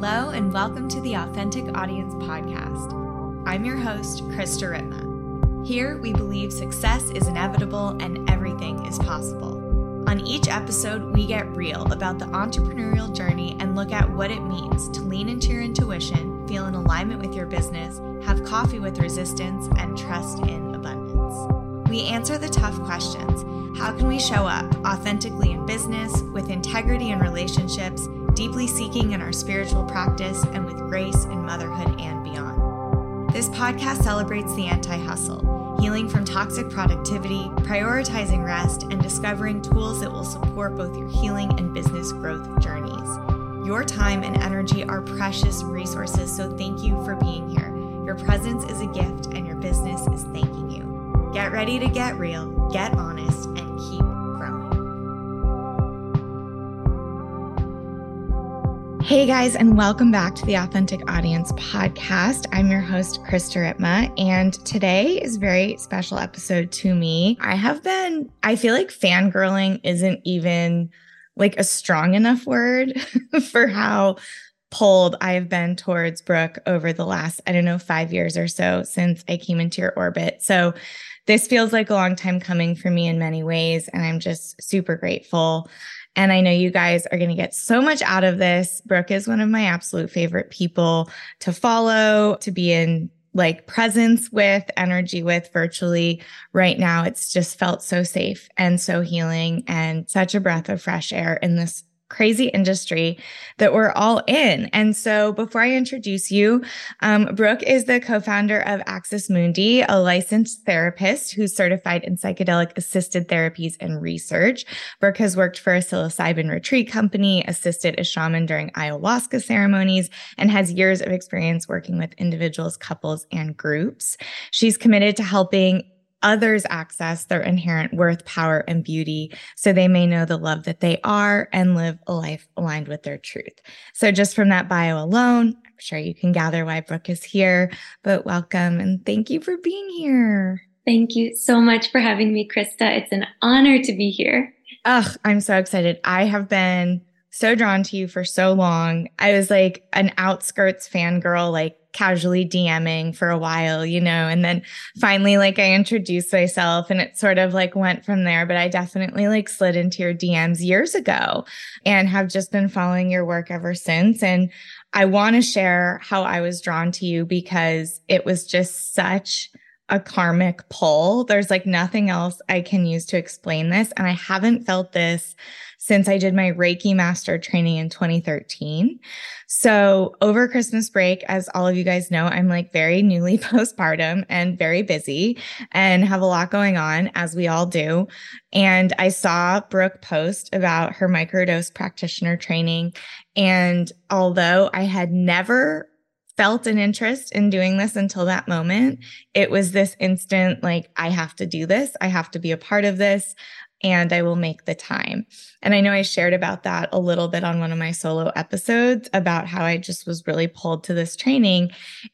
Hello, and welcome to the Authentic Audience Podcast. I'm your host, Krista Ritma. Here, we believe success is inevitable and everything is possible. On each episode, we get real about the entrepreneurial journey and look at what it means to lean into your intuition, feel in alignment with your business, have coffee with resistance, and trust in abundance. We answer the tough questions. How can we show up authentically in business, with integrity in relationships, deeply seeking in our spiritual practice, and with grace in motherhood and beyond. This podcast celebrates the anti hustle, healing from toxic productivity, prioritizing rest, and discovering tools that will support both your healing and business growth journeys. Your time and energy are precious resources, so thank you for being here. Your presence is a gift, and your business is thanking you. Get ready to get real, get honest, and Hey guys, and welcome back to the Authentic Audience podcast. I'm your host, Krista Ritma, and today is a very special episode to me. I have been, I feel like fangirling isn't even like a strong enough word for how pulled I have been towards Brooke over the last, I don't know, five years or so since I came into your orbit. So this feels like a long time coming for me in many ways, and I'm just super grateful. And I know you guys are going to get so much out of this. Brooke is one of my absolute favorite people to follow, to be in like presence with, energy with virtually right now. It's just felt so safe and so healing and such a breath of fresh air in this crazy industry that we're all in. And so, before I introduce you, um, Brooke is the co founder of Axis Mundi, a licensed therapist who's certified in psychedelic assisted therapies and research. Brooke has worked for a psilocybin retreat company, assisted a shaman during ayahuasca ceremonies, and has years of experience working with individuals, couples, and groups. She's committed to helping others access their inherent worth, power, and beauty so they may know the love that they are and live a life aligned with their truth. So, just from that bio alone, I'm sure you can gather why Brooke is here, but welcome and thank you for being here. Thank you so much for having me, Krista. It's an honor to be here. Ugh, I'm so excited. I have been so drawn to you for so long. I was like an outskirts fangirl, like casually DMing for a while, you know, and then finally, like, I introduced myself and it sort of like went from there. But I definitely like slid into your DMs years ago and have just been following your work ever since. And I want to share how I was drawn to you because it was just such a karmic pull. There's like nothing else I can use to explain this. And I haven't felt this since I did my Reiki master training in 2013. So over Christmas break, as all of you guys know, I'm like very newly postpartum and very busy and have a lot going on, as we all do. And I saw Brooke post about her microdose practitioner training. And although I had never felt an interest in doing this until that moment. It was this instant, like, I have to do this. I have to be a part of this and I will make the time. And I know I shared about that a little bit on one of my solo episodes about how I just was really pulled to this training.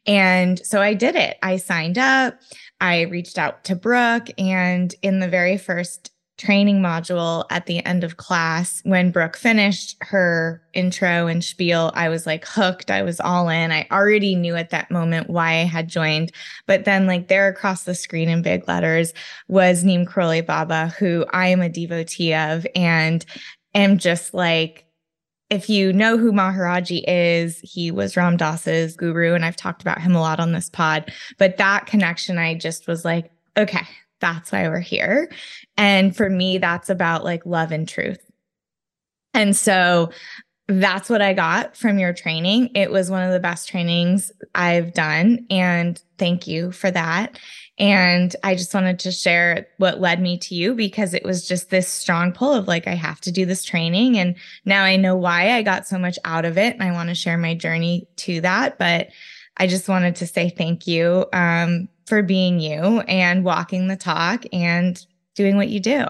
And so I did it. I signed up, I reached out to Brooke, and in the very first training module at the end of class when Brooke finished her intro and spiel. I was like hooked. I was all in. I already knew at that moment why I had joined. But then, like, there across the screen in big letters was Neem Karoli Baba, who I am a devotee of and am just like, if you know who Maharajji is, he was Ram Dass's guru, and I've talked about him a lot on this pod. But that connection, I just was like, okay, that's why we're here. And for me, that's about like love and truth. And so that's what I got from your training. It was one of the best trainings I've done. And thank you for that. And I just wanted to share what led me to you because it was just this strong pull of like, I have to do this training. And now I know why I got so much out of it. And I want to share my journey to that. But I just wanted to say thank you um, for being you and walking the talk and doing what you do.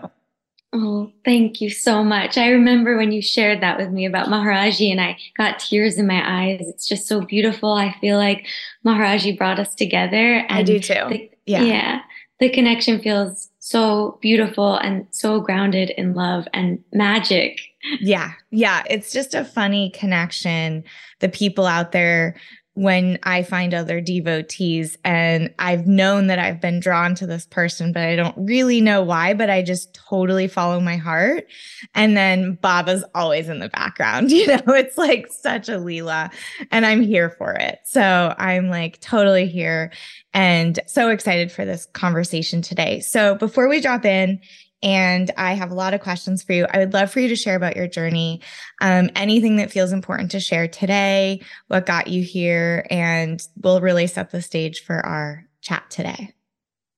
Oh, thank you so much. I remember when you shared that with me about Maharajji and I got tears in my eyes. It's just so beautiful. I feel like Maharajji brought us together. I do too. The, yeah. Yeah. The connection feels so beautiful and so grounded in love and magic. Yeah. Yeah. It's just a funny connection. The people out there when I find other devotees and I've known that I've been drawn to this person, but I don't really know why, but I just totally follow my heart. And then Baba's always in the background. You know, it's like such a Leela and I'm here for it. So I'm like totally here and so excited for this conversation today. So before we drop in, and I have a lot of questions for you. I would love for you to share about your journey, um, anything that feels important to share today, what got you here, and we'll really set the stage for our chat today.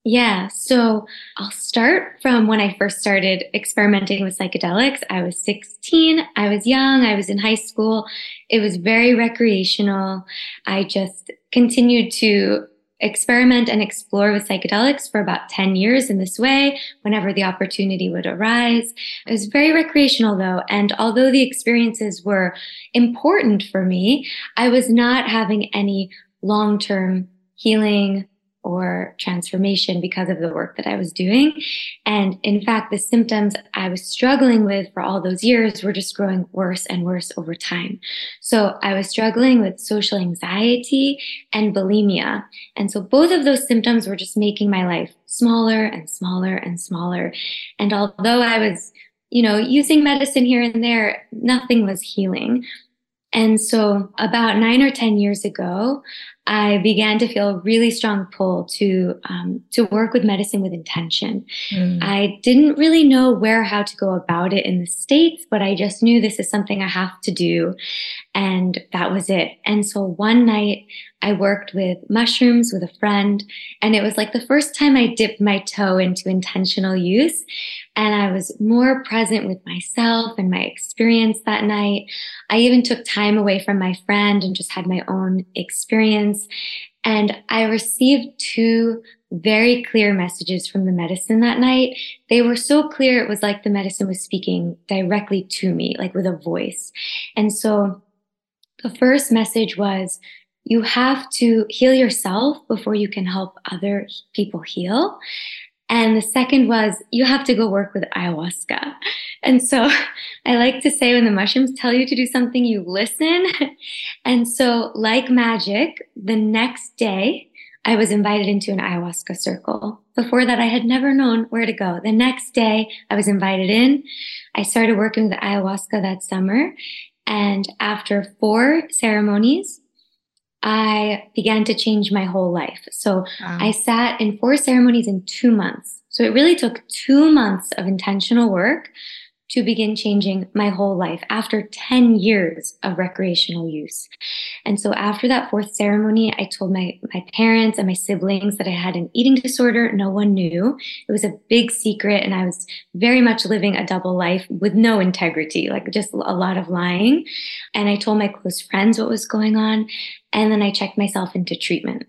Yeah, so I'll start from when I first started experimenting with psychedelics. I was 16, I was young, I was in high school. It was very recreational. I just continued to experiment and explore with psychedelics for about 10 years in this way whenever the opportunity would arise. It was very recreational though. And although the experiences were important for me, I was not having any long term healing or transformation because of the work that I was doing. And in fact, the symptoms I was struggling with for all those years were just growing worse and worse over time. So I was struggling with social anxiety and bulimia. And so both of those symptoms were just making my life smaller and smaller and smaller. And although I was you know, using medicine here and there, nothing was healing. And so about nine or 10 years ago, I began to feel a really strong pull to um, to work with medicine with intention. Mm. I didn't really know where how to go about it in the states, but I just knew this is something I have to do, and that was it. And so one night I worked with mushrooms with a friend, and it was like the first time I dipped my toe into intentional use, and I was more present with myself and my experience that night. I even took time away from my friend and just had my own experience and I received two very clear messages from the medicine that night. They were so clear, it was like the medicine was speaking directly to me, like with a voice. And so the first message was, you have to heal yourself before you can help other people heal. And the second was, you have to go work with ayahuasca. And so I like to say when the mushrooms tell you to do something, you listen. And so, like magic, the next day, I was invited into an ayahuasca circle. Before that, I had never known where to go. The next day, I was invited in. I started working with ayahuasca that summer. And after four ceremonies, I began to change my whole life. So wow. I sat in four ceremonies in two months. So it really took two months of intentional work to begin changing my whole life after 10 years of recreational use. And so after that fourth ceremony, I told my, my parents and my siblings that I had an eating disorder. No one knew. It was a big secret. And I was very much living a double life with no integrity, like just a lot of lying. And I told my close friends what was going on. And then I checked myself into treatment.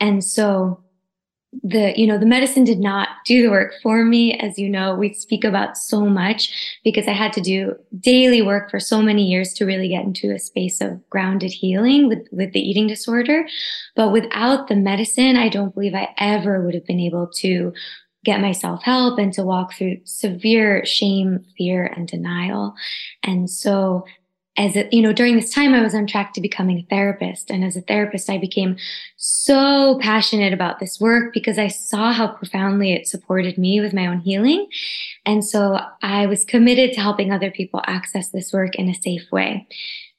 And so the you know the medicine did not do the work for me. As you know we speak about so much because i had to do daily work for so many years to really get into a space of grounded healing with with the eating disorder. But without the medicine i don't believe i ever would have been able to get myself help and to walk through severe shame fear and denial. And so as a, you know, during this time, I was on track to becoming a therapist. And as a therapist, I became so passionate about this work because I saw how profoundly it supported me with my own healing. And so I was committed to helping other people access this work in a safe way.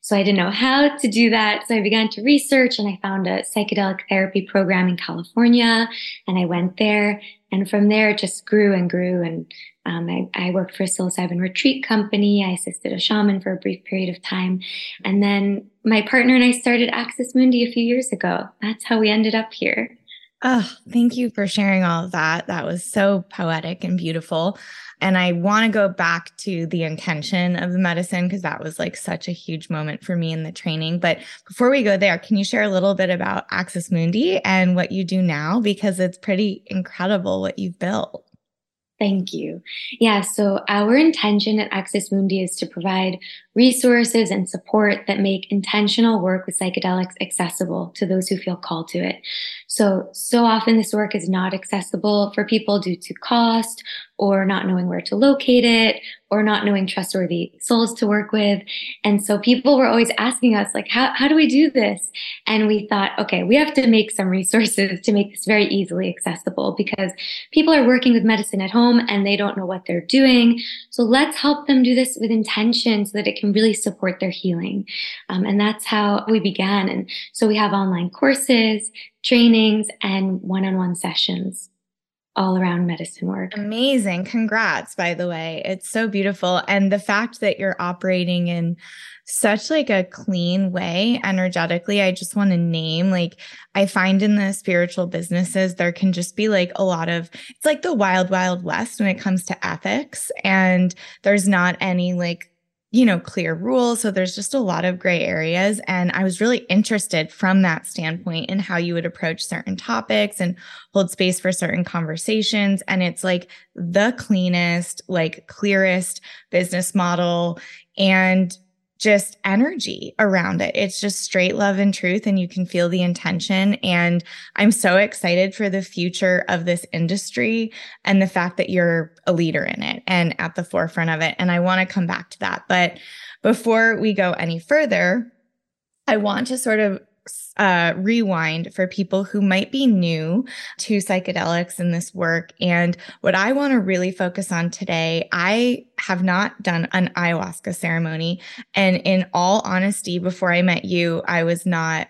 So I didn't know how to do that. So I began to research and I found a psychedelic therapy program in California and I went there. And from there, it just grew and grew. And um, I, I, worked for a psilocybin retreat company. I assisted a shaman for a brief period of time. And then my partner and I started Axis Mundi a few years ago. That's how we ended up here. Oh, thank you for sharing all of that. That was so poetic and beautiful. And I want to go back to the intention of the medicine because that was like such a huge moment for me in the training. But before we go there, can you share a little bit about Axis Mundi and what you do now? Because it's pretty incredible what you've built. Thank you. Yeah, so our intention at Axis Mundi is to provide resources and support that make intentional work with psychedelics accessible to those who feel called to it. So, so often this work is not accessible for people due to cost or not knowing where to locate it or not knowing trustworthy souls to work with. And so people were always asking us, like, how, how do we do this? And we thought, okay, we have to make some resources to make this very easily accessible because people are working with medicine at home and they don't know what they're doing. So let's help them do this with intention so that it can really support their healing. Um, and that's how we began. And so we have online courses, trainings, and one on one sessions all around medicine work. Amazing. Congrats, by the way. It's so beautiful. And the fact that you're operating in such like a clean way energetically, I just want to name like I find in the spiritual businesses there can just be like a lot of it's like the wild wild west when it comes to ethics and there's not any like you know, clear rules. So there's just a lot of gray areas. And I was really interested from that standpoint in how you would approach certain topics and hold space for certain conversations. And it's like the cleanest, like clearest business model. And just energy around it. It's just straight love and truth, and you can feel the intention. And I'm so excited for the future of this industry and the fact that you're a leader in it and at the forefront of it. And I want to come back to that. But before we go any further, I want to sort of uh, rewind for people who might be new to psychedelics and this work. And what I want to really focus on today, I have not done an ayahuasca ceremony. And in all honesty, before I met you, I was not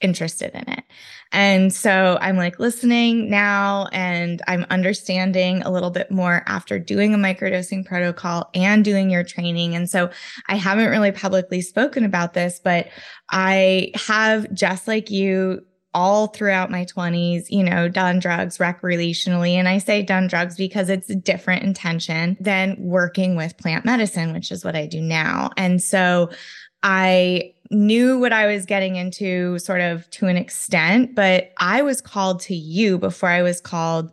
interested in it. And so I'm like listening now and I'm understanding a little bit more after doing a microdosing protocol and doing your training. And so I haven't really publicly spoken about this, but I have just like you all throughout my 20s, you know, done drugs recreationally. And I say done drugs because it's a different intention than working with plant medicine, which is what I do now. And so I knew what I was getting into sort of to an extent, but I was called to you before I was called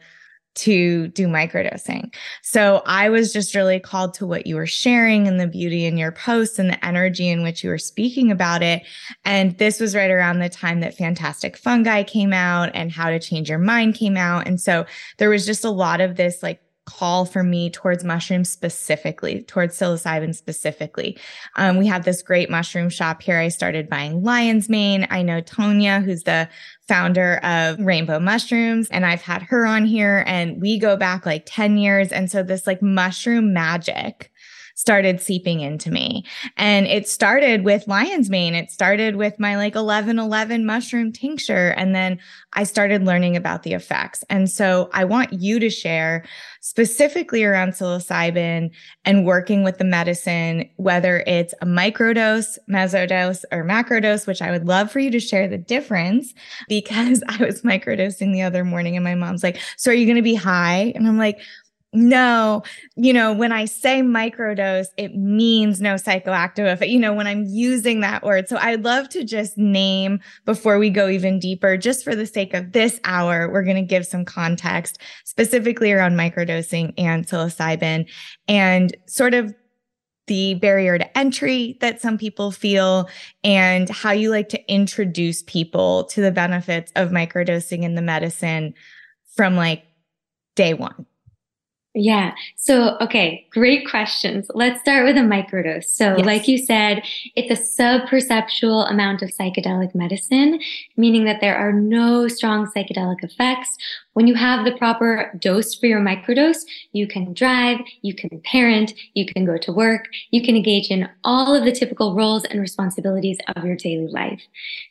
to do microdosing. So I was just really called to what you were sharing and the beauty in your posts and the energy in which you were speaking about it. And this was right around the time that Fantastic Fungi came out and How to Change Your Mind came out. And so there was just a lot of this like call for me towards mushrooms specifically, towards psilocybin specifically. Um, we have this great mushroom shop here. I started buying lion's mane. I know Tonya, who's the founder of Rainbow Mushrooms, and I've had her on here, and we go back like 10 years. And so this like mushroom magic started seeping into me. And it started with lion's mane. It started with my like 1111 mushroom tincture. And then I started learning about the effects. And so I want you to share specifically around psilocybin and working with the medicine, whether it's a microdose, mesodose, or macrodose, which I would love for you to share the difference because I was microdosing the other morning and my mom's like, So are you going to be high? And I'm like, no, you know, when I say microdose, it means no psychoactive effect, you know, when I'm using that word. So I'd love to just name before we go even deeper, just for the sake of this hour, we're going to give some context specifically around microdosing and psilocybin and sort of the barrier to entry that some people feel and how you like to introduce people to the benefits of microdosing in the medicine from like day one. Yeah. So, okay, great questions. Let's start with a microdose. So, yes. like you said, it's a subperceptual amount of psychedelic medicine, meaning that there are no strong psychedelic effects when you have the proper dose for your microdose, you can drive, you can parent, you can go to work, you can engage in all of the typical roles and responsibilities of your daily life.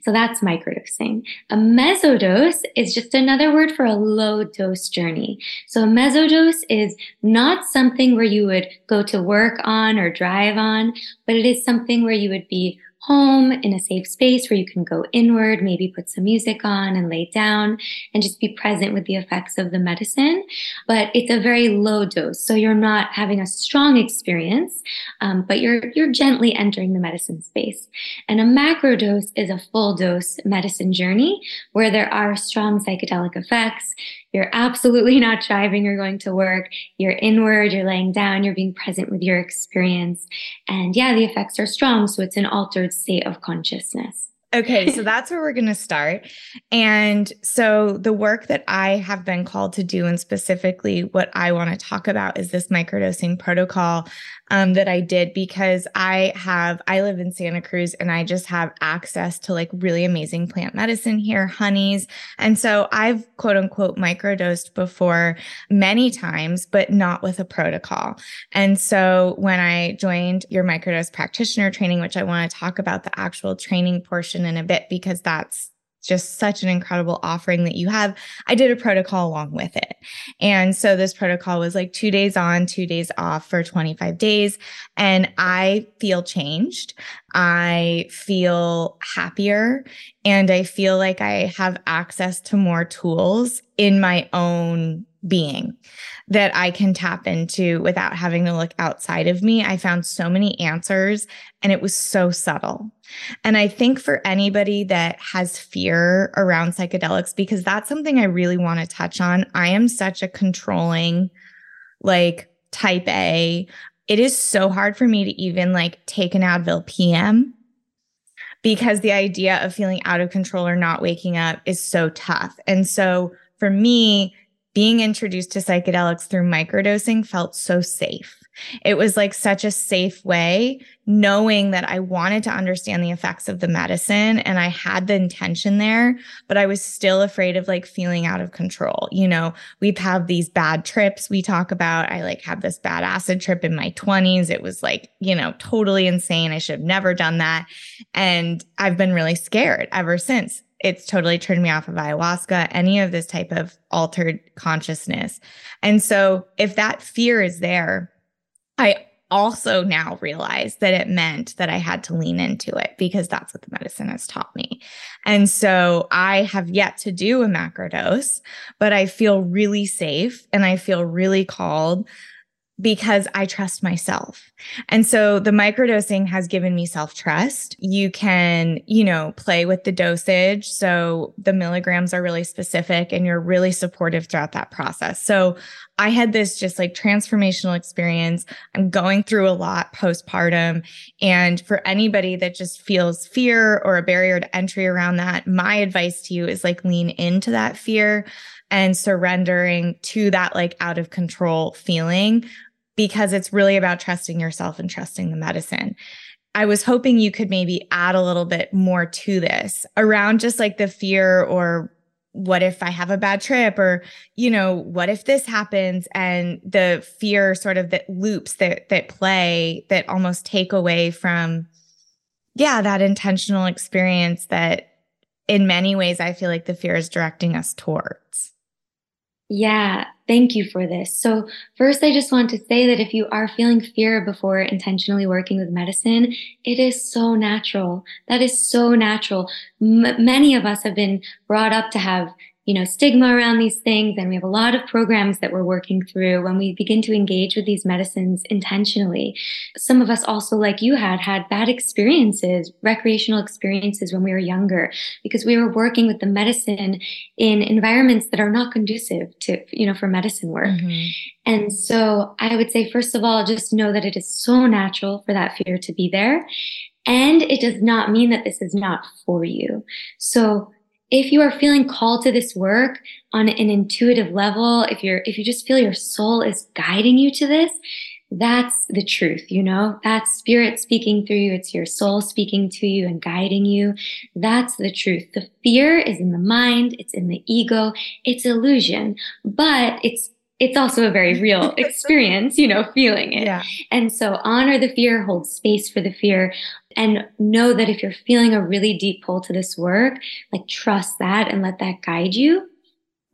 So that's microdosing. A mesodose is just another word for a low dose journey. So a mesodose is not something where you would go to work on or drive on, but it is something where you would be home in a safe space where you can go inward, maybe put some music on and lay down and just be present with the effects of the medicine. But it's a very low dose. So you're not having a strong experience, um, but you're, you're gently entering the medicine space. And a macro dose is a full dose medicine journey where there are strong psychedelic effects. You're absolutely not driving or going to work. You're inward, you're laying down, you're being present with your experience. And yeah, the effects are strong. So it's an altered state of consciousness. Okay, so that's where we're going to start. And so the work that I have been called to do, and specifically what I want to talk about, is this microdosing protocol um, that I did because I have, I live in Santa Cruz and I just have access to like really amazing plant medicine here, honeys. And so I've quote unquote microdosed before many times, but not with a protocol. And so when I joined your microdose practitioner training, which I want to talk about the actual training portion in a bit because that's just such an incredible offering that you have. I did a protocol along with it. And so this protocol was like two days on, two days off for 25 days. And I feel changed. I feel happier and I feel like I have access to more tools in my own being that I can tap into without having to look outside of me. I found so many answers and it was so subtle. And I think for anybody that has fear around psychedelics, because that's something I really want to touch on, I am such a controlling, like type A. It is so hard for me to even like take an Advil PM because the idea of feeling out of control or not waking up is so tough. And so for me, being introduced to psychedelics through microdosing felt so safe. It was like such a safe way, knowing that I wanted to understand the effects of the medicine and I had the intention there, but I was still afraid of like feeling out of control. You know, we have had these bad trips we talk about. I like had this bad acid trip in my 20s. It was like, you know, totally insane. I should have never done that. And I've been really scared ever since it's totally turned me off of ayahuasca, any of this type of altered consciousness. And so if that fear is there, I also now realize that it meant that I had to lean into it because that's what the medicine has taught me. And so I have yet to do a macro dose, but I feel really safe and I feel really called because I trust myself. And so the microdosing has given me self trust. You can, you know, play with the dosage. So the milligrams are really specific and you're really supportive throughout that process. So I had this just like transformational experience. I'm going through a lot postpartum. And for anybody that just feels fear or a barrier to entry around that, my advice to you is like lean into that fear and surrendering to that like out of control feeling because it's really about trusting yourself and trusting the medicine. I was hoping you could maybe add a little bit more to this around just like the fear or what if I have a bad trip or you know what if this happens and the fear sort of that loops that that play that almost take away from yeah that intentional experience that in many ways I feel like the fear is directing us towards. Yeah, thank you for this. So, first, I just want to say that if you are feeling fear before intentionally working with medicine, it is so natural. That is so natural. M- many of us have been brought up to have you know, stigma around these things. And we have a lot of programs that we're working through when we begin to engage with these medicines intentionally. Some of us also, like you had, had bad experiences, recreational experiences when we were younger, because we were working with the medicine in environments that are not conducive to, you know, for medicine work. Mm-hmm. And so I would say, first of all, just know that it is so natural for that fear to be there. And it does not mean that this is not for you. So if you are feeling called to this work on an intuitive level, if you're, if you just feel your soul is guiding you to this, that's the truth, you know, that's spirit speaking through you. It's your soul speaking to you and guiding you. That's the truth. The fear is in the mind. It's in the ego. It's illusion, but it's it's also a very real experience, you know, feeling it. Yeah. And so honor the fear, hold space for the fear, and know that if you're feeling a really deep pull to this work, like trust that and let that guide you.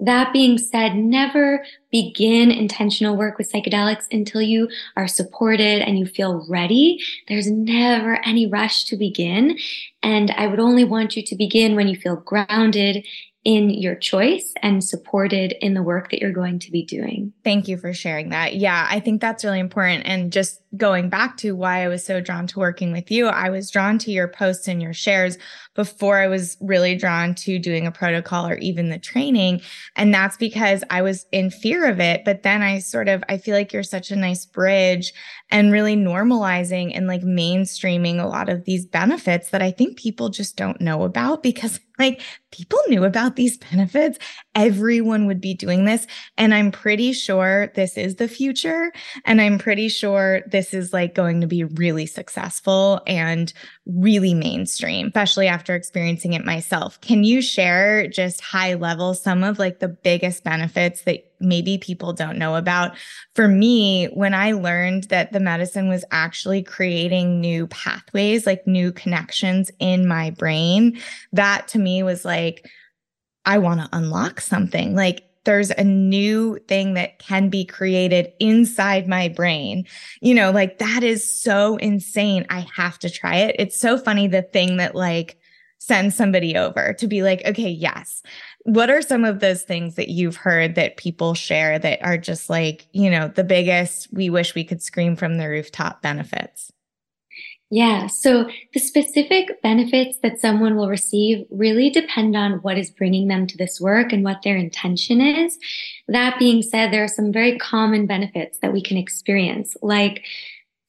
That being said, never begin intentional work with psychedelics until you are supported and you feel ready. There's never any rush to begin. And I would only want you to begin when you feel grounded in your choice and supported in the work that you're going to be doing. Thank you for sharing that. Yeah, I think that's really important. And just going back to why I was so drawn to working with you, I was drawn to your posts and your shares before I was really drawn to doing a protocol or even the training. And that's because I was in fear of it. But then I sort of, I feel like you're such a nice bridge and really normalizing and like mainstreaming a lot of these benefits that I think people just don't know about because like people knew about these benefits. Everyone would be doing this. And I'm pretty sure this is the future. And I'm pretty sure this is like going to be really successful and really mainstream, especially after experiencing it myself. Can you share just high level some of like the biggest benefits that maybe people don't know about. For me, when I learned that the medicine was actually creating new pathways, like new connections in my brain, that to me was like, I want to unlock something. Like, there's a new thing that can be created inside my brain. You know, like that is so insane. I have to try it. It's so funny the thing that like sends somebody over to be like, okay, yes, what are some of those things that you've heard that people share that are just like, you know, the biggest, we wish we could scream from the rooftop benefits? Yeah. So the specific benefits that someone will receive really depend on what is bringing them to this work and what their intention is. That being said, there are some very common benefits that we can experience, like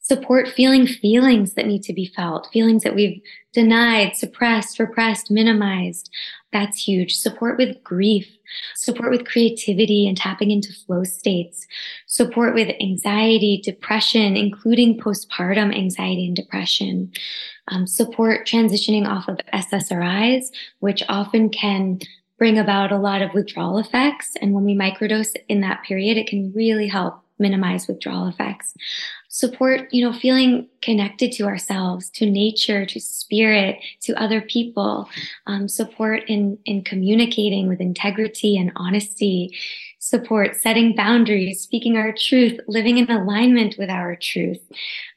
support feeling feelings that need to be felt, feelings that we've denied, suppressed, repressed, minimized. That's huge. Support with grief, support with creativity and tapping into flow states, support with anxiety, depression, including postpartum anxiety and depression, um, support transitioning off of SSRIs, which often can bring about a lot of withdrawal effects. And when we microdose in that period, it can really help minimize withdrawal effects support, you know, feeling connected to ourselves, to nature, to spirit, to other people, um, support in, in communicating with integrity and honesty, support setting boundaries, speaking our truth, living in alignment with our truth,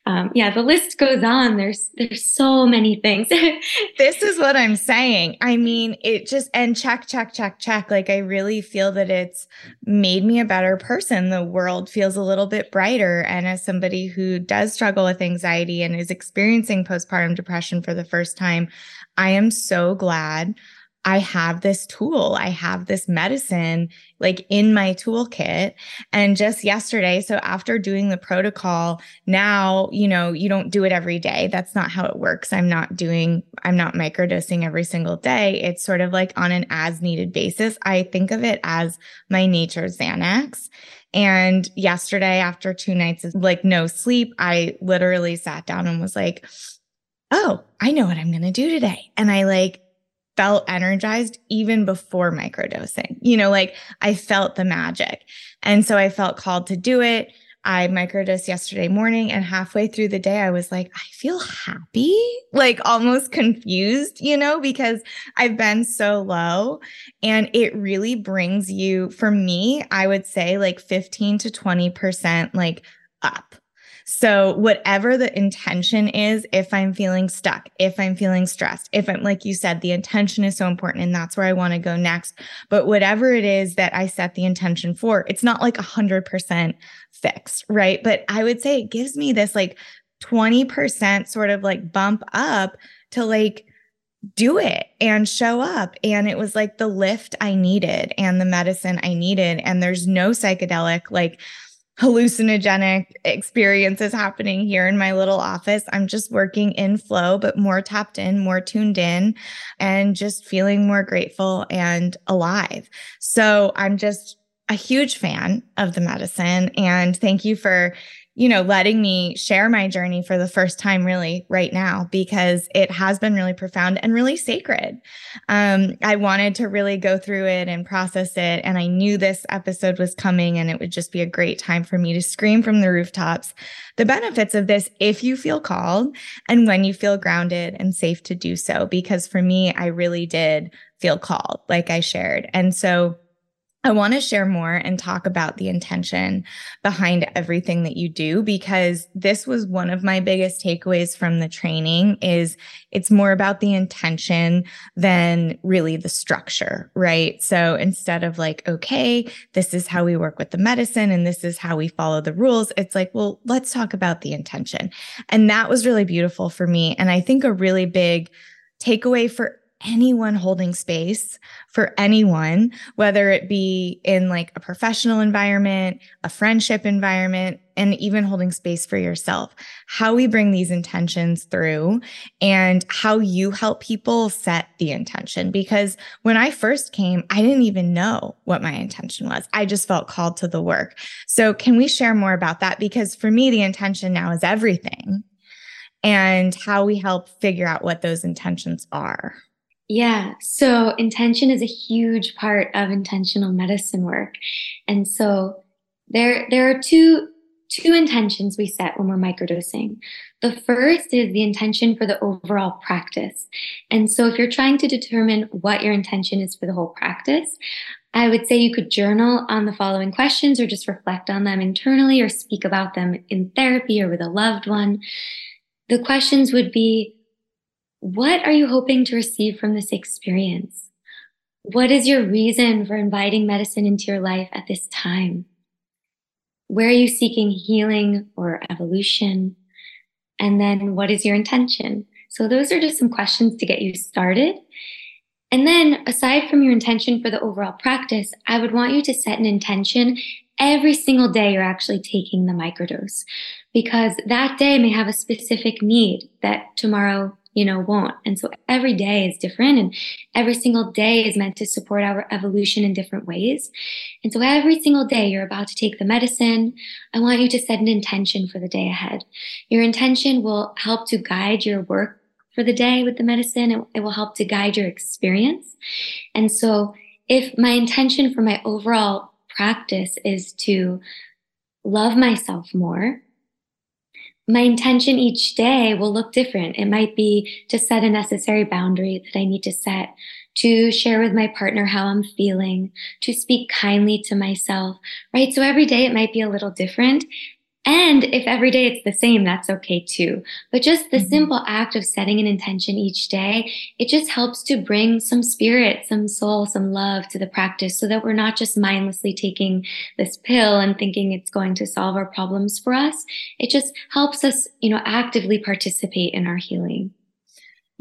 um, yeah, the list goes on. There's there's so many things. this is what I'm saying. I mean, it just and check, check, check, check. Like I really feel that it's made me a better person. The world feels a little bit brighter. And as somebody who does struggle with anxiety and is experiencing postpartum depression for the first time, I am so glad I have this tool, I have this medicine like in my toolkit. And just yesterday, so after doing the protocol, now, you know, you don't do it every day. That's not how it works. I'm not doing, I'm not microdosing every single day. It's sort of like on an as needed basis. I think of it as my nature Xanax. And yesterday, after two nights of like no sleep, I literally sat down and was like, oh, I know what I'm going to do today. And I like felt energized even before microdosing. You know, like I felt the magic. And so I felt called to do it. I microdosed yesterday morning and halfway through the day, I was like, I feel happy, like almost confused, you know, because I've been so low. And it really brings you, for me, I would say like 15 to 20% like up so, whatever the intention is, if I'm feeling stuck, if I'm feeling stressed, if I'm, like you said, the intention is so important and that's where I want to go next. But whatever it is that I set the intention for, it's not like 100% fixed, right? But I would say it gives me this like 20% sort of like bump up to like, do it and show up. And it was like the lift I needed and the medicine I needed. And there's no psychedelic, like, hallucinogenic experiences happening here in my little office. I'm just working in flow, but more tapped in, more tuned in, and just feeling more grateful and alive. So I'm just a huge fan of the medicine. And thank you for you know, letting me share my journey for the first time really right now because it has been really profound and really sacred. Um, I wanted to really go through it and process it. And I knew this episode was coming and it would just be a great time for me to scream from the rooftops the benefits of this if you feel called and when you feel grounded and safe to do so. Because for me, I really did feel called, like I shared. And so I want to share more and talk about the intention behind everything that you do because this was one of my biggest takeaways from the training is it's more about the intention than really the structure, right? So instead of like okay, this is how we work with the medicine and this is how we follow the rules, it's like, well, let's talk about the intention. And that was really beautiful for me and I think a really big takeaway for anyone holding space for anyone, whether it be in like a professional environment, a friendship environment, and even holding space for yourself, how we bring these intentions through and how you help people set the intention. Because when I first came, I didn't even know what my intention was. I just felt called to the work. So, can we share more about that? Because for me, the intention now is everything and how we help figure out what those intentions are. Yeah. So intention is a huge part of intentional medicine work. And so there, there are two, two intentions we set when we're microdosing. The first is the intention for the overall practice. And so if you're trying to determine what your intention is for the whole practice, I would say you could journal on the following questions or just reflect on them internally or speak about them in therapy or with a loved one. The questions would be, what are you hoping to receive from this experience? What is your reason for inviting medicine into your life at this time? Where are you seeking healing or evolution? And then what is your intention? So those are just some questions to get you started. And then aside from your intention for the overall practice, I would want you to set an intention every single day you're actually taking the microdose because that day may have a specific need that tomorrow you know, won't. And so every day is different and every single day is meant to support our evolution in different ways. And so every single day you're about to take the medicine, I want you to set an intention for the day ahead. Your intention will help to guide your work for the day with the medicine. It, it will help to guide your experience. And so if my intention for my overall practice is to love myself more, my intention each day will look different. It might be to set a necessary boundary that I need to set, to share with my partner how I'm feeling, to speak kindly to myself, right? So every day it might be a little different. And if every day it's the same, that's okay too. But just the mm-hmm. simple act of setting an intention each day, it just helps to bring some spirit, some soul, some love to the practice so that we're not just mindlessly taking this pill and thinking it's going to solve our problems for us. It just helps us, you know, actively participate in our healing.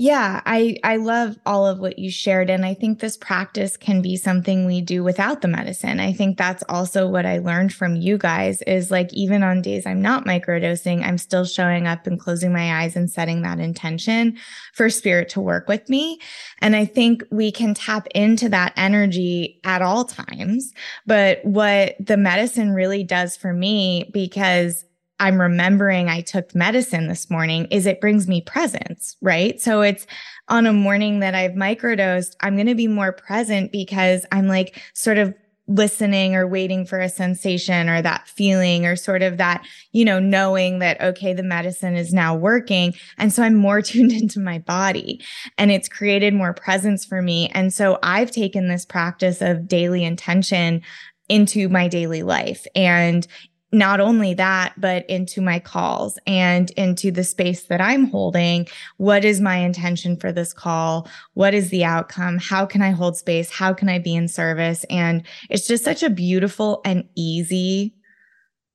Yeah, I I love all of what you shared and I think this practice can be something we do without the medicine. I think that's also what I learned from you guys is like even on days I'm not microdosing, I'm still showing up and closing my eyes and setting that intention for spirit to work with me. And I think we can tap into that energy at all times. But what the medicine really does for me because I'm remembering I took medicine this morning is it brings me presence, right? So it's on a morning that I've microdosed, I'm going to be more present because I'm like sort of listening or waiting for a sensation or that feeling or sort of that, you know, knowing that, okay, the medicine is now working. And so I'm more tuned into my body and it's created more presence for me. And so I've taken this practice of daily intention into my daily life. And not only that, but into my calls and into the space that I'm holding. What is my intention for this call? What is the outcome? How can I hold space? How can I be in service? And it's just such a beautiful and easy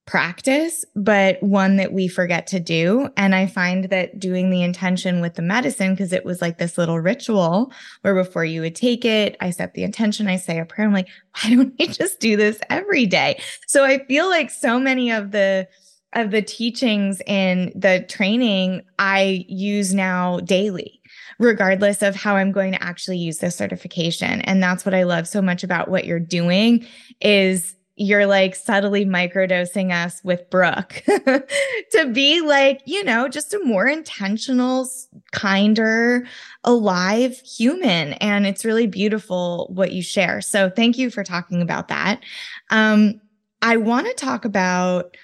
practice, but one that we forget to do. And I find that doing the intention with the medicine, because it was like this little ritual where before you would take it, I set the intention, I say a prayer. I'm like, why don't I just do this every day? So I feel like so many of the of the teachings in the training I use now daily regardless of how I'm going to actually use this certification. And that's what I love so much about what you're doing is you're like subtly microdosing us with Brooke to be like, you know, just a more intentional, kinder, alive human. And it's really beautiful what you share. So thank you for talking about that. Um, I want to talk about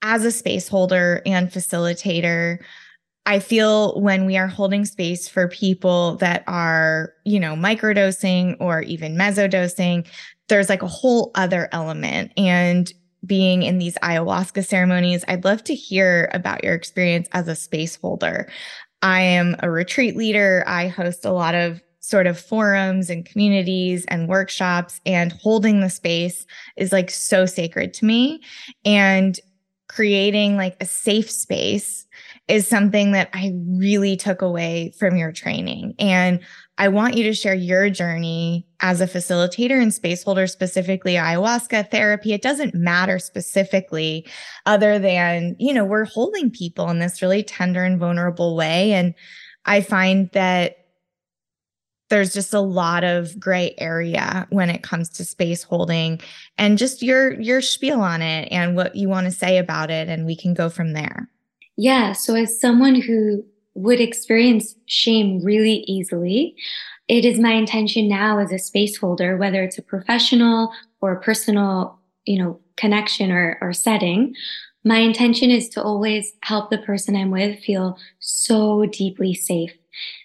as a space holder and facilitator. I feel when we are holding space for people that are, you know, microdosing or even mesodosing, there's like a whole other element. And being in these ayahuasca ceremonies, I'd love to hear about your experience as a space holder. I am a retreat leader. I host a lot of sort of forums and communities and workshops, and holding the space is like so sacred to me. And creating like a safe space is something that I really took away from your training. And I want you to share your journey as a facilitator and space holder, specifically ayahuasca therapy. It doesn't matter specifically, other than, you know, we're holding people in this really tender and vulnerable way. And I find that there's just a lot of gray area when it comes to space holding and just your your spiel on it and what you want to say about it and we can go from there. Yeah, so as someone who would experience shame really easily, it is my intention now as a space holder whether it's a professional or a personal, you know, connection or or setting, my intention is to always help the person I'm with feel so deeply safe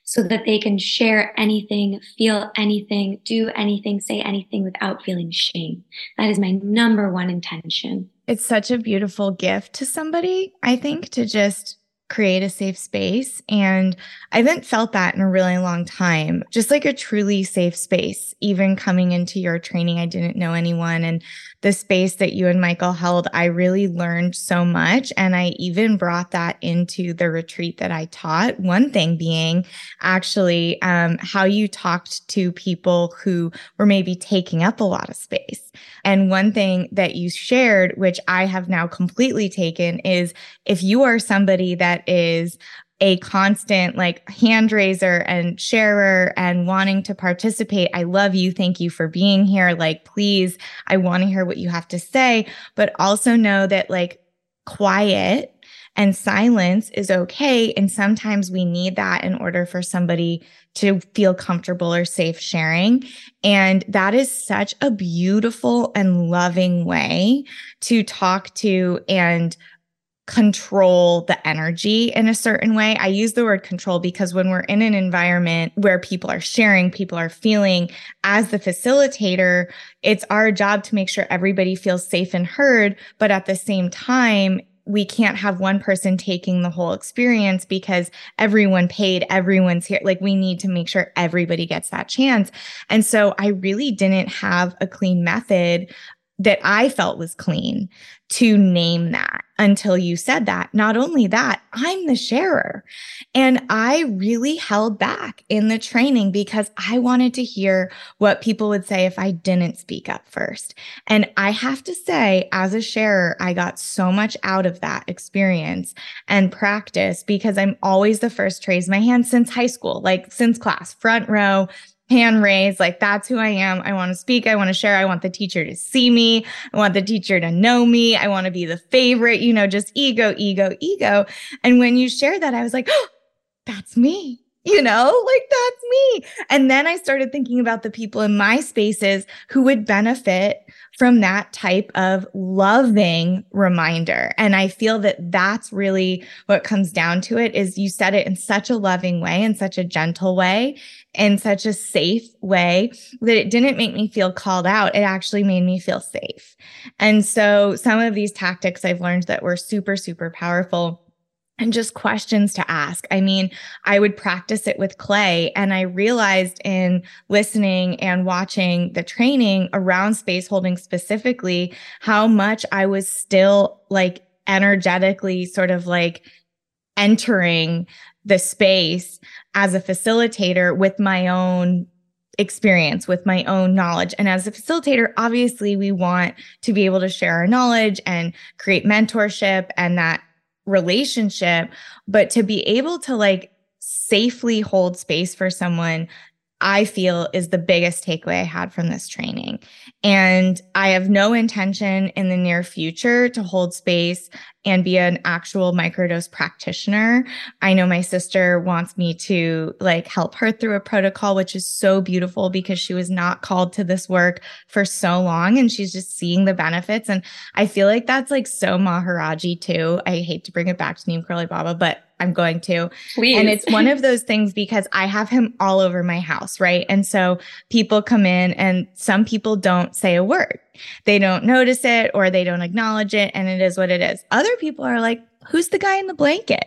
so that they can share anything, feel anything, do anything, say anything without feeling shame. That is my number one intention. It's such a beautiful gift to somebody, I think, to just create a safe space. And I haven't felt that in a really long time, just like a truly safe space. Even coming into your training, I didn't know anyone. And the space that you and Michael held, I really learned so much. And I even brought that into the retreat that I taught. One thing being actually um, how you talked to people who were maybe taking up a lot of space. And one thing that you shared, which I have now completely taken, is if you are somebody that is a constant like hand raiser and sharer and wanting to participate. I love you. Thank you for being here. Like, please, I want to hear what you have to say, but also know that like quiet and silence is okay. And sometimes we need that in order for somebody to feel comfortable or safe sharing. And that is such a beautiful and loving way to talk to and control the energy in a certain way. I use the word control because when we're in an environment where people are sharing, people are feeling, as the facilitator, it's our job to make sure everybody feels safe and heard. But at the same time, we can't have one person taking the whole experience because everyone paid, everyone's here. Like we need to make sure everybody gets that chance. And so I really didn't have a clean method that I felt was clean to name that until you said that. Not only that, I'm the sharer. And I really held back in the training because I wanted to hear what people would say if I didn't speak up first. And I have to say, as a sharer, I got so much out of that experience and practice because I'm always the first to raise my hand since high school, like since class, front row hand raised like that's who i am i want to speak i want to share i want the teacher to see me i want the teacher to know me i want to be the favorite you know just ego ego ego and when you share that i was like oh, that's me you know, like that's me. And then I started thinking about the people in my spaces who would benefit from that type of loving reminder. And I feel that that's really what comes down to it is you said it in such a loving way, in such a gentle way, in such a safe way that it didn't make me feel called out. It actually made me feel safe. And so some of these tactics I've learned that were super, super powerful and just questions to ask. I mean, I would practice it with clay and I realized in listening and watching the training around space holding specifically how much I was still like energetically sort of like entering the space as a facilitator with my own experience with my own knowledge. And as a facilitator, obviously, we want to be able to share our knowledge and create mentorship and that relationship, but to be able to like safely hold space for someone I feel is the biggest takeaway I had from this training. And I have no intention in the near future to hold space and be an actual microdose practitioner. I know my sister wants me to like help her through a protocol, which is so beautiful because she was not called to this work for so long and she's just seeing the benefits. And I feel like that's like so Maharajji too. I hate to bring it back to Neem Karoli Baba, but I'm going to. Please. And it's one of those things because I have him all over my house, right? And so people come in and some people don't say a word. They don't notice it or they don't acknowledge it. And it is what it is. Other people are like, who's the guy in the blanket?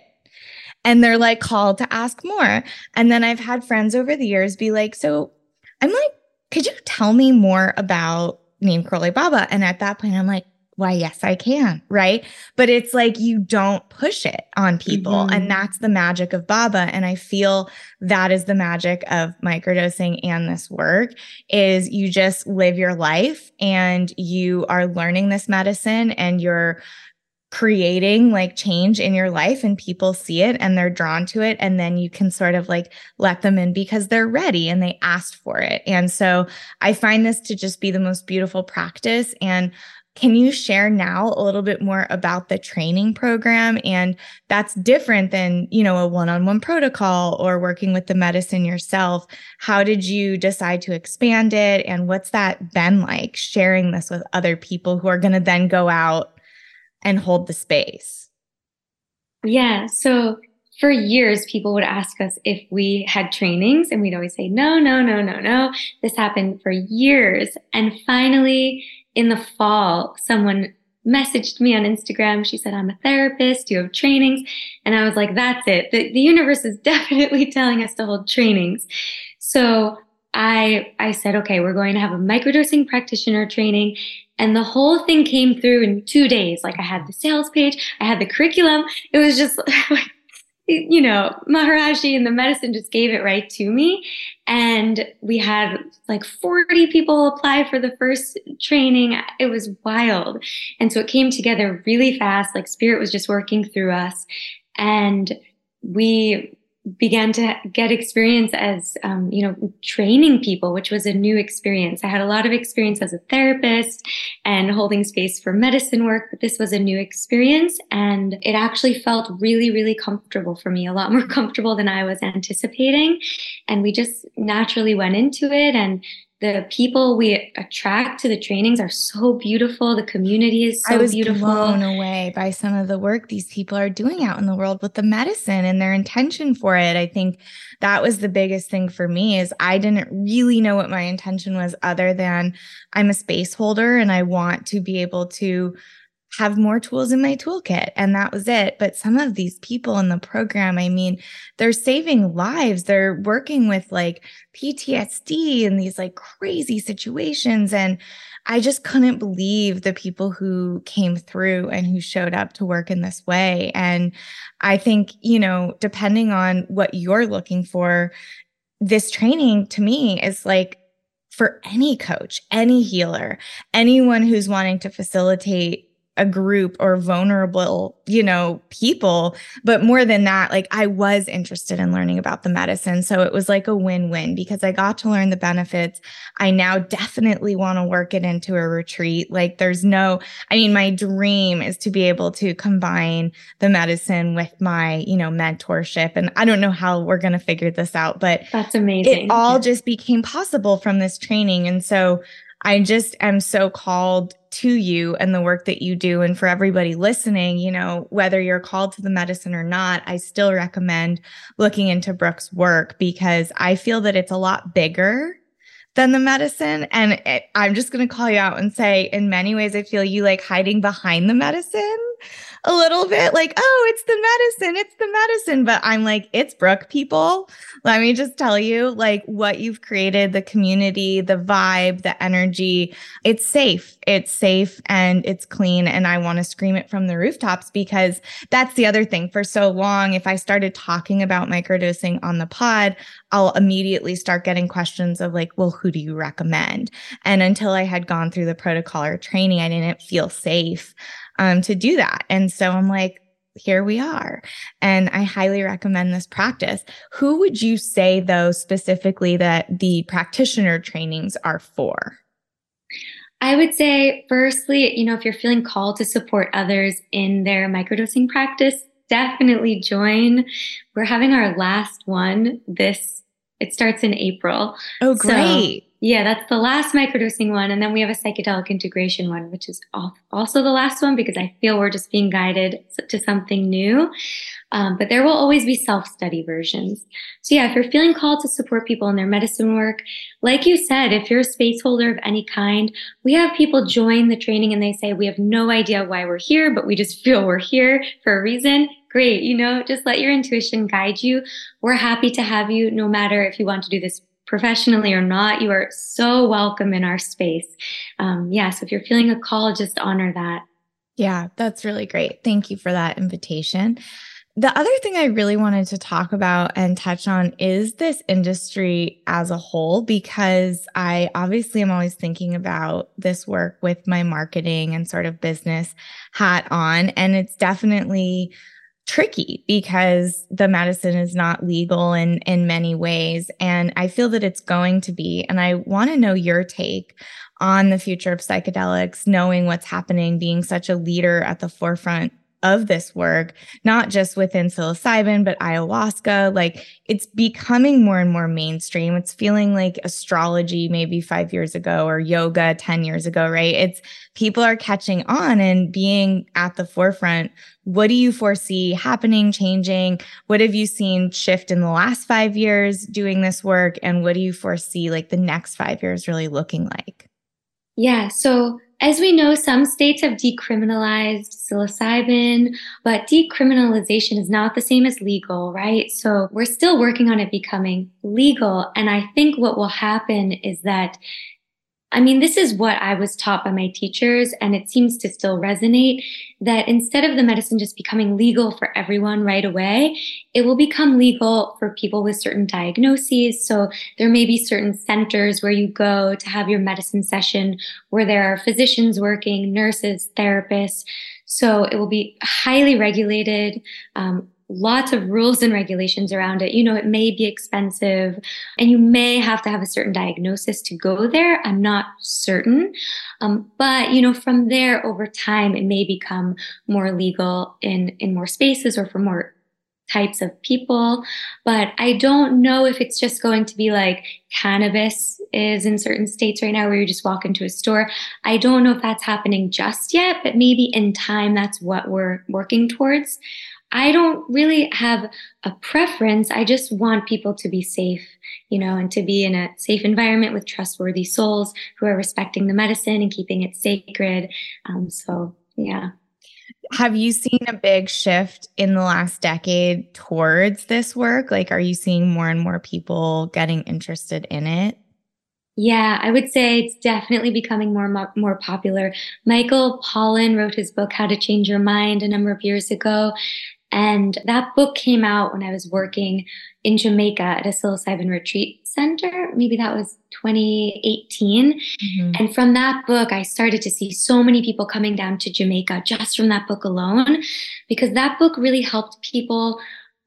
And they're like called to ask more. And then I've had friends over the years be like, so I'm like, could you tell me more about Neem Karoli Baba? And at that point, I'm like, why, yes, I can. Right. But it's like you don't push it on people. Mm-hmm. And that's the magic of Baba. And I feel that is the magic of microdosing and this work is you just live your life and you are learning this medicine and you're creating like change in your life and people see it and they're drawn to it and then you can sort of like let them in because they're ready and they asked for it. And so I find this to just be the most beautiful practice and can you share now a little bit more about the training program and that's different than, you know, a one-on-one protocol or working with the medicine yourself. How did you decide to expand it and what's that been like sharing this with other people who are going to then go out and hold the space? Yeah. So for years, people would ask us if we had trainings, and we'd always say, no, no, no, no, no. This happened for years. And finally, in the fall, someone messaged me on Instagram. She said, I'm a therapist. You have trainings. And I was like, that's it. The, the universe is definitely telling us to hold trainings. So I, I said, okay, we're going to have a microdosing practitioner training. And the whole thing came through in two days. Like I had the sales page, I had the curriculum. It was just you know, Maharajji and the medicine just gave it right to me. And we had like 40 people apply for the first training. It was wild. And so it came together really fast. Like spirit was just working through us. And we began to get experience as um, you know training people which was a new experience. I had a lot of experience as a therapist and holding space for medicine work but this was a new experience and it actually felt really really comfortable for me a lot more comfortable than i was anticipating. And we just naturally went into it and the people we attract to the trainings are so beautiful. The community is so beautiful. I was beautiful. blown away by some of the work these people are doing out in the world with the medicine and their intention for it. I think that was the biggest thing for me is I didn't really know what my intention was other than I'm a space holder and I want to be able to have more tools in my toolkit. And that was it. But some of these people in the program, I mean, they're saving lives. They're working with like PTSD and these like crazy situations. And I just couldn't believe the people who came through and who showed up to work in this way. And I think, you know, depending on what you're looking for, this training to me is like for any coach, any healer, anyone who's wanting to facilitate a group or vulnerable, you know, people. But more than that, like I was interested in learning about the medicine. So it was like a win win because I got to learn the benefits. I now definitely want to work it into a retreat. Like there's no, I mean, my dream is to be able to combine the medicine with my, you know, mentorship. And I don't know how we're going to figure this out, but that's amazing. It all yeah. just became possible from this training. And so I just am so called to you and the work that you do. And for everybody listening, you know, whether you're called to the medicine or not, I still recommend looking into Brooke's work because I feel that it's a lot bigger than the medicine. And it, I'm just going to call you out and say, in many ways, I feel you like hiding behind the medicine a little bit like, oh, it's the medicine, it's the medicine. But I'm like, it's Brooke, people. Let me just tell you, like, what you've created, the community, the vibe, the energy, it's safe. It's safe and it's clean. And I want to scream it from the rooftops because that's the other thing. For so long, if I started talking about microdosing on the pod, I'll immediately start getting questions of like, well, who do you recommend? And until I had gone through the protocol or training, I didn't feel safe um, to do that. And so I'm like, here we are. And I highly recommend this practice. Who would you say, though, specifically that the practitioner trainings are for? I would say, firstly, you know, if you're feeling called to support others in their microdosing practice, definitely join. We're having our last one this, it starts in April. Oh, great. So Yeah, that's the last microdosing one. And then we have a psychedelic integration one, which is also the last one because I feel we're just being guided to something new. Um, but there will always be self study versions. So, yeah, if you're feeling called to support people in their medicine work, like you said, if you're a space holder of any kind, we have people join the training and they say, We have no idea why we're here, but we just feel we're here for a reason. Great. You know, just let your intuition guide you. We're happy to have you no matter if you want to do this professionally or not. You are so welcome in our space. Um, yeah. So if you're feeling a call, just honor that. Yeah, that's really great. Thank you for that invitation. The other thing I really wanted to talk about and touch on is this industry as a whole, because I obviously am always thinking about this work with my marketing and sort of business hat on. And it's definitely tricky because the medicine is not legal in in many ways. And I feel that it's going to be and I want to know your take on the future of psychedelics knowing what's happening being such a leader at the forefront of this work, not just within psilocybin, but ayahuasca. Like it's becoming more and more mainstream. It's feeling like astrology maybe five years ago or yoga 10 years ago, right? It's people are catching on and being at the forefront. What do you foresee happening, changing? What have you seen shift in the last five years doing this work? And what do you foresee like the next five years really looking like? Yeah. So as we know, some states have decriminalized psilocybin, but decriminalization is not the same as legal, right? So we're still working on it becoming legal. And I think what will happen is that I mean, this is what I was taught by my teachers, and it seems to still resonate that instead of the medicine just becoming legal for everyone right away, it will become legal for people with certain diagnoses. So there may be certain centers where you go to have your medicine session where there are physicians working, nurses, therapists. So it will be highly regulated. Um, lots of rules and regulations around it. You know, it may be expensive and you may have to have a certain diagnosis to go there. I'm not certain. Um, but, you know, from there over time, it may become more legal in, in more spaces or for more types of people. But I don't know if it's just going to be like cannabis is in certain states right now where you just walk into a store. I don't know if that's happening just yet, but maybe in time that's what we're working towards. I don't really have a preference. I just want people to be safe, you know, and to be in a safe environment with trustworthy souls who are respecting the medicine and keeping it sacred. Um, so, yeah. Have you seen a big shift in the last decade towards this work? Like, are you seeing more and more people getting interested in it? Yeah, I would say it's definitely becoming more more popular. Michael Pollan wrote his book How to Change Your Mind a number of years ago, and that book came out when I was working in Jamaica at a psilocybin retreat center. Maybe that was 2018. Mm-hmm. And from that book, I started to see so many people coming down to Jamaica just from that book alone, because that book really helped people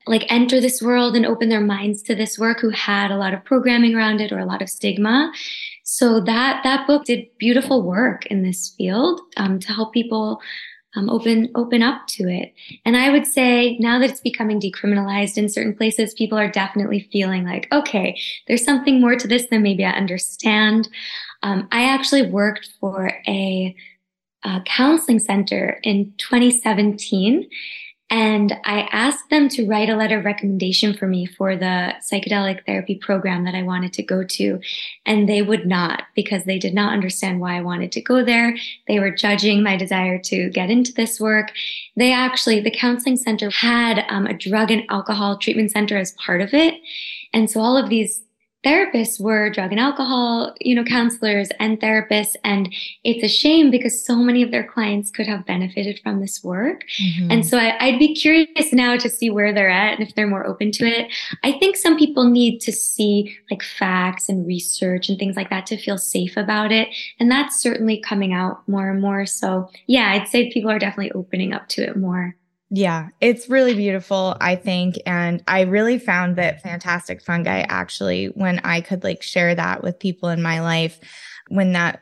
like enter this world and open their minds to this work who had a lot of programming around it or a lot of stigma. So that that book did beautiful work in this field um, to help people um, open open up to it. And I would say now that it's becoming decriminalized in certain places, people are definitely feeling like, okay, there's something more to this than maybe I understand. Um, I actually worked for a, a counseling center in 2017 and I asked them to write a letter of recommendation for me for the psychedelic therapy program that I wanted to go to. And they would not because they did not understand why I wanted to go there. They were judging my desire to get into this work. They actually, the counseling center had um, a drug and alcohol treatment center as part of it. And so all of these therapists were drug and alcohol, you know, counselors and therapists. And it's a shame because so many of their clients could have benefited from this work. Mm-hmm. And so I, would be curious now to see where they're at and if they're more open to it. I think some people need to see like facts and research and things like that to feel safe about it. And that's certainly coming out more and more. So yeah, I'd say people are definitely opening up to it more. Yeah, it's really beautiful, I think. And I really found that fantastic fungi actually when I could like share that with people in my life. When that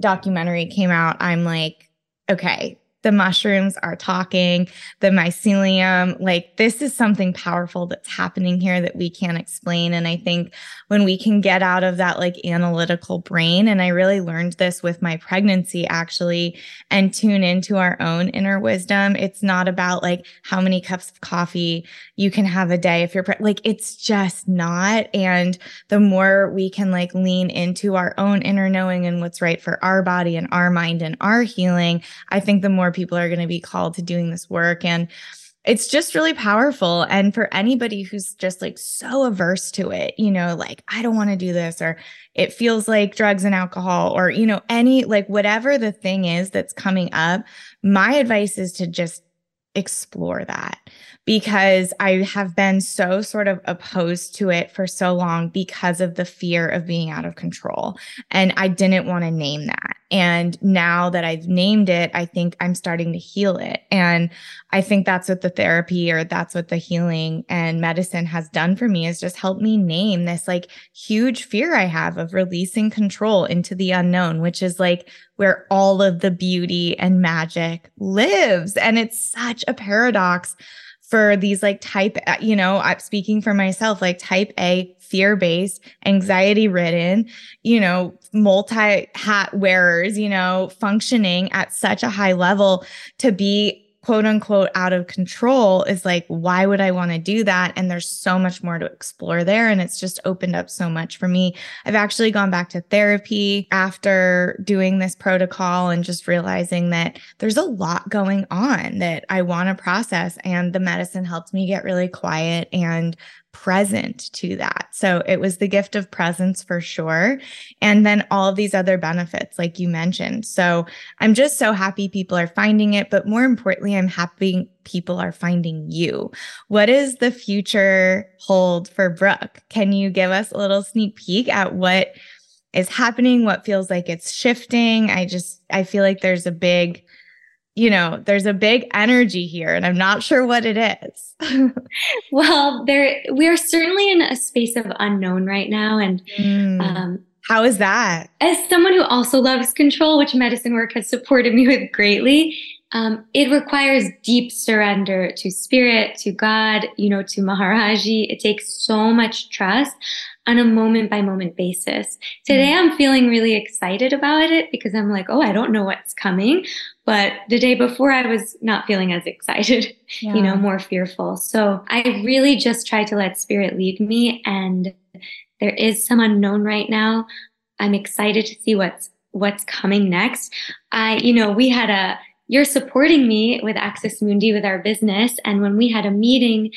documentary came out, I'm like, okay, the mushrooms are talking, the mycelium, like this is something powerful that's happening here that we can't explain. And I think when we can get out of that like analytical brain, and I really learned this with my pregnancy actually, and tune into our own inner wisdom, it's not about like how many cups of coffee you can have a day if you're pre- like, it's just not. And the more we can like lean into our own inner knowing and what's right for our body and our mind and our healing, I think the more people are going to be called to doing this work. And it's just really powerful. And for anybody who's just like so averse to it, you know, like, I don't want to do this, or it feels like drugs and alcohol, or, you know, any like whatever the thing is that's coming up, my advice is to just explore that because I have been so sort of opposed to it for so long because of the fear of being out of control. And I didn't want to name that. And now that I've named it, I think I'm starting to heal it. And I think that's what the therapy or that's what the healing and medicine has done for me is just help me name this like huge fear I have of releasing control into the unknown, which is like where all of the beauty and magic lives. And it's such a paradox for these like type, uh, you know, I'm speaking for myself, like type A, fear based, anxiety ridden, you know, multi hat wearers, you know, functioning at such a high level to be quote unquote out of control is like, why would I want to do that? And there's so much more to explore there. And it's just opened up so much for me. I've actually gone back to therapy after doing this protocol and just realizing that there's a lot going on that I want to process. And the medicine helped me get really quiet and present to that. So it was the gift of presence for sure. And then all of these other benefits, like you mentioned. So I'm just so happy people are finding it. But more importantly, I'm happy people are finding you. What does the future hold for Brooke? Can you give us a little sneak peek at what is happening? What feels like it's shifting? I just, I feel like there's a big, you know, there's a big energy here and I'm not sure what it is. well, there we are certainly in a space of unknown right now. And mm. um, how is that? As someone who also loves control, which medicine work has supported me with greatly, um, it requires deep surrender to spirit, to God, you know, to Maharajji. It takes so much trust on a moment by moment basis. Today, mm. I'm feeling really excited about it because I'm like, oh, I don't know what's coming. But the day before, I was not feeling as excited, yeah. you know, more fearful. So I really just try to let spirit lead me. And there is some unknown right now. I'm excited to see what's what's coming next. I, you know, we had a you're supporting me with Axis Mundi with our business. And when we had a meeting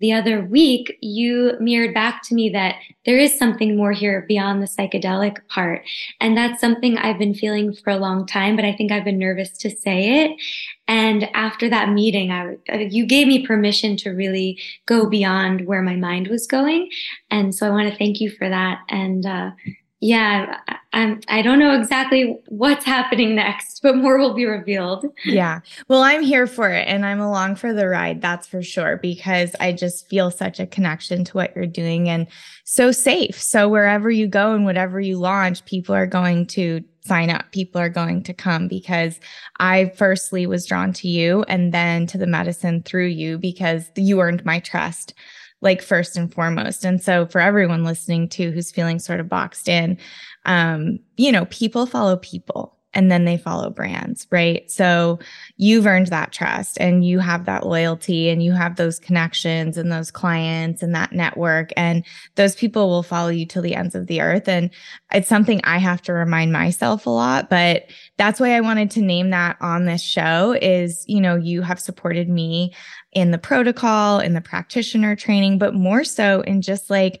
the other week, you mirrored back to me that there is something more here beyond the psychedelic part. And that's something I've been feeling for a long time, but I think I've been nervous to say it. And after that meeting, I, you gave me permission to really go beyond where my mind was going. And so I want to thank you for that. And, uh, yeah, I'm, I don't know exactly what's happening next, but more will be revealed. Yeah. Well, I'm here for it and I'm along for the ride. That's for sure, because I just feel such a connection to what you're doing and so safe. So wherever you go and whatever you launch, people are going to sign up. People are going to come because I firstly was drawn to you and then to the medicine through you because you earned my trust like first and foremost. And so for everyone listening to who's feeling sort of boxed in, um, you know, people follow people and then they follow brands, right? So you've earned that trust and you have that loyalty and you have those connections and those clients and that network and those people will follow you till the ends of the earth and it's something I have to remind myself a lot, but that's why I wanted to name that on this show is, you know, you have supported me in the protocol, in the practitioner training, but more so in just like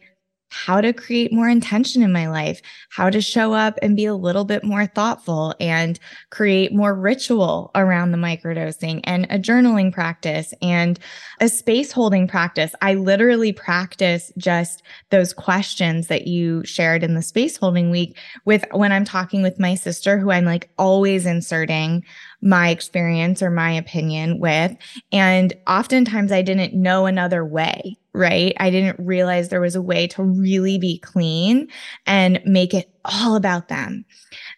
how to create more intention in my life, how to show up and be a little bit more thoughtful and create more ritual around the microdosing and a journaling practice and a space holding practice. I literally practice just those questions that you shared in the space holding week with when I'm talking with my sister, who I'm like always inserting my experience or my opinion with. And oftentimes I didn't know another way, right? I didn't realize there was a way to really be clean and make it all about them.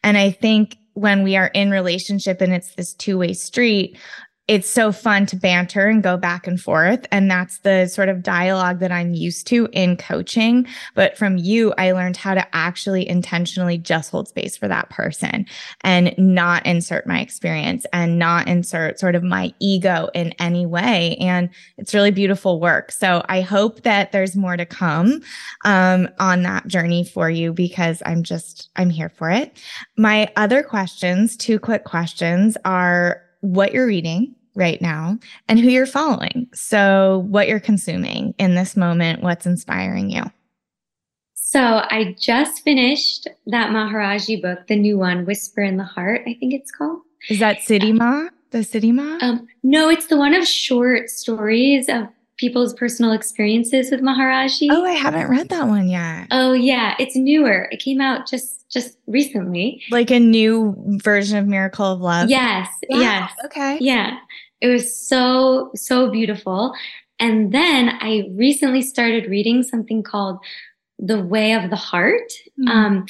And I think when we are in relationship and it's this two-way street, it's so fun to banter and go back and forth. And that's the sort of dialogue that I'm used to in coaching. But from you, I learned how to actually intentionally just hold space for that person and not insert my experience and not insert sort of my ego in any way. And it's really beautiful work. So I hope that there's more to come um, on that journey for you because I'm just, I'm here for it. My other questions, two quick questions are what you're reading right now and who you're following. So, what you're consuming in this moment, what's inspiring you. So, I just finished that Maharajji book, the new one, Whisper in the Heart, I think it's called. Is that Siddhi Ma? The Siddhi Ma? Um, no, it's the one of short stories of people's personal experiences with Maharajji. Oh, I haven't read that one yet. Oh yeah, it's newer. It came out just just recently. Like a new version of Miracle of Love. Yes. Wow. Yes. Okay. Yeah. It was so so beautiful. And then I recently started reading something called The Way of the Heart. Mm-hmm. Um,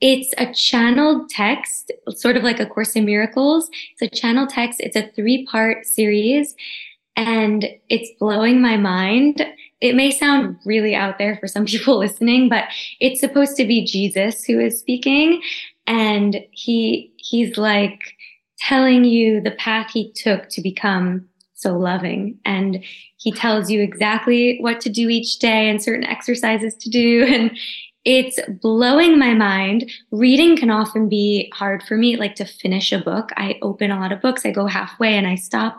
it's a channeled text, sort of like a Course in Miracles. It's a channel text. It's a three part series and it's blowing my mind. It may sound really out there for some people listening, but it's supposed to be Jesus who is speaking. And he, he's like telling you the path he took to become so loving. And he tells you exactly what to do each day and certain exercises to do. And it's blowing my mind. Reading can often be hard for me, like to finish a book. I open a lot of books, I go halfway and I stop.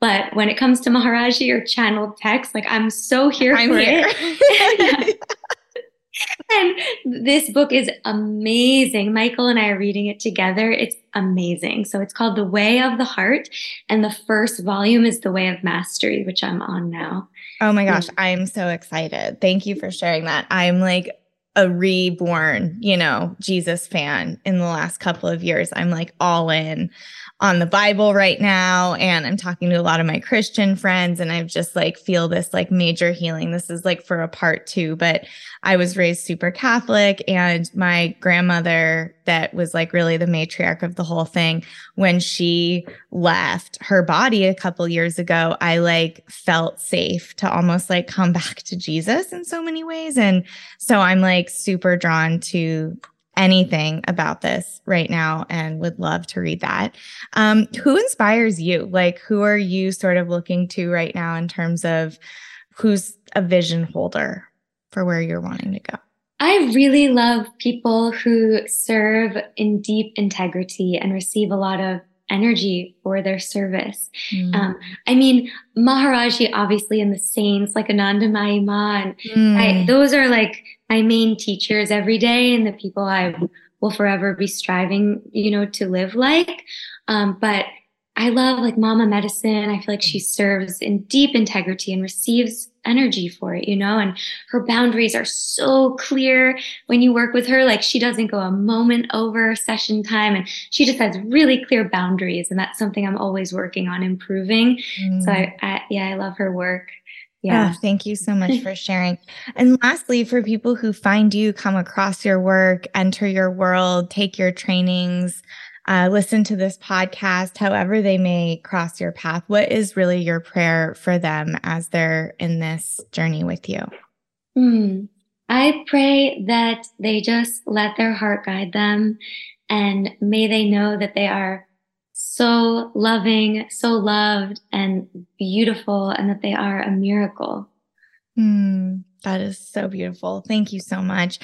But when it comes to Maharajji or channeled text, like I'm so here I'm for here. it. and this book is amazing. Michael and I are reading it together. It's amazing. So it's called The Way of the Heart. And the first volume is The Way of Mastery, which I'm on now. Oh my gosh, I'm so excited. Thank you for sharing that. I'm like a reborn, you know, Jesus fan in the last couple of years. I'm like all in on the Bible right now. And I'm talking to a lot of my Christian friends and I just like feel this like major healing. This is like for a part two, but I was raised super Catholic and my grandmother that was like really the matriarch of the whole thing when she left her body a couple years ago, I like felt safe to almost like come back to Jesus in so many ways. And so I'm like super drawn to anything about this right now and would love to read that. Um, who inspires you? Like, who are you sort of looking to right now in terms of who's a vision holder for where you're wanting to go? I really love people who serve in deep integrity and receive a lot of energy for their service. Mm. Um, I mean, Maharajji, obviously, and the saints like Anandamayi Ma, and mm. I, those are like my main teachers every day and the people I will forever be striving, you know, to live like. Um, but I love like Mama Medicine. I feel like she serves in deep integrity and receives energy for it, you know, and her boundaries are so clear when you work with her. Like she doesn't go a moment over session time and she just has really clear boundaries. And that's something I'm always working on improving. Mm. So I, I, yeah, I love her work. Yeah. Oh, thank you so much for sharing. And lastly, for people who find you, come across your work, enter your world, take your trainings, uh, listen to this podcast, however they may cross your path, what is really your prayer for them as they're in this journey with you? Mm. I pray that they just let their heart guide them and may they know that they are so loving, so loved and beautiful, and that they are a miracle. Mm. That is so beautiful. Thank you so much.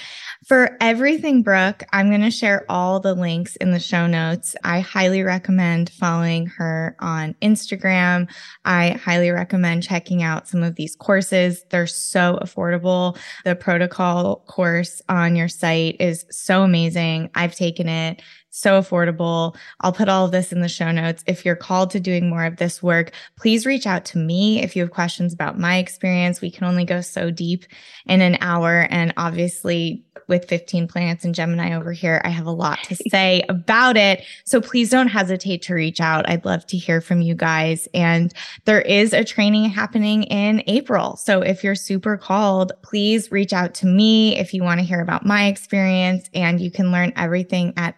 For everything, Brooke, I'm going to share all the links in the show notes. I highly recommend following her on Instagram. I highly recommend checking out some of these courses. They're so affordable. The protocol course on your site is so amazing. I've taken it so affordable. I'll put all of this in the show notes. If you're called to doing more of this work, please reach out to me if you have questions about my experience. We can only go so deep in an hour. And obviously, with 15 planets and Gemini over here, I have a lot to say about it. So please don't hesitate to reach out. I'd love to hear from you guys. And there is a training happening in April. So if you're super called, please reach out to me if you want to hear about my experience. And you can learn everything at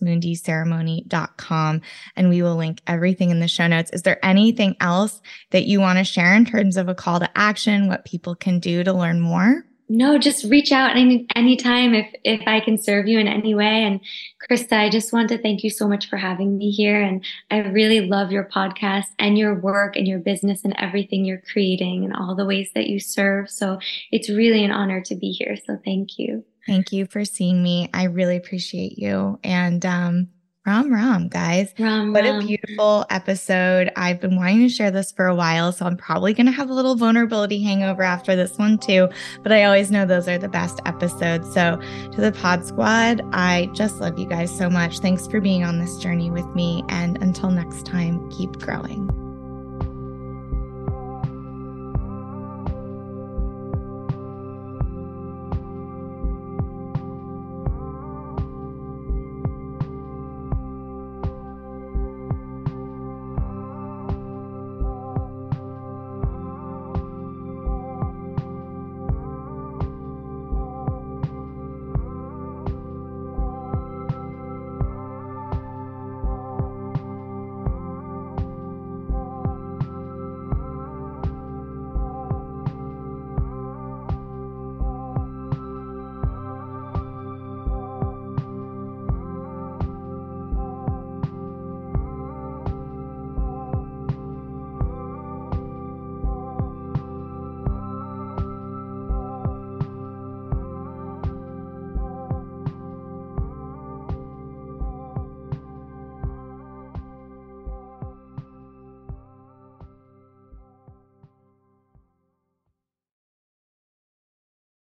axismundiceremony.com. And we will link everything in the show notes. Is there anything else that you want to share in terms of a call to action, what people can do to learn more? no, just reach out any anytime if if I can serve you in any way. And Krista, I just want to thank you so much for having me here. And I really love your podcast and your work and your business and everything you're creating and all the ways that you serve. So it's really an honor to be here. So thank you. Thank you for seeing me. I really appreciate you. And um, Ram Ram, guys. Ram, what a beautiful episode. I've been wanting to share this for a while, so I'm probably going to have a little vulnerability hangover after this one too. But I always know those are the best episodes. So to the Pod Squad, I just love you guys so much. Thanks for being on this journey with me. And until next time, keep growing.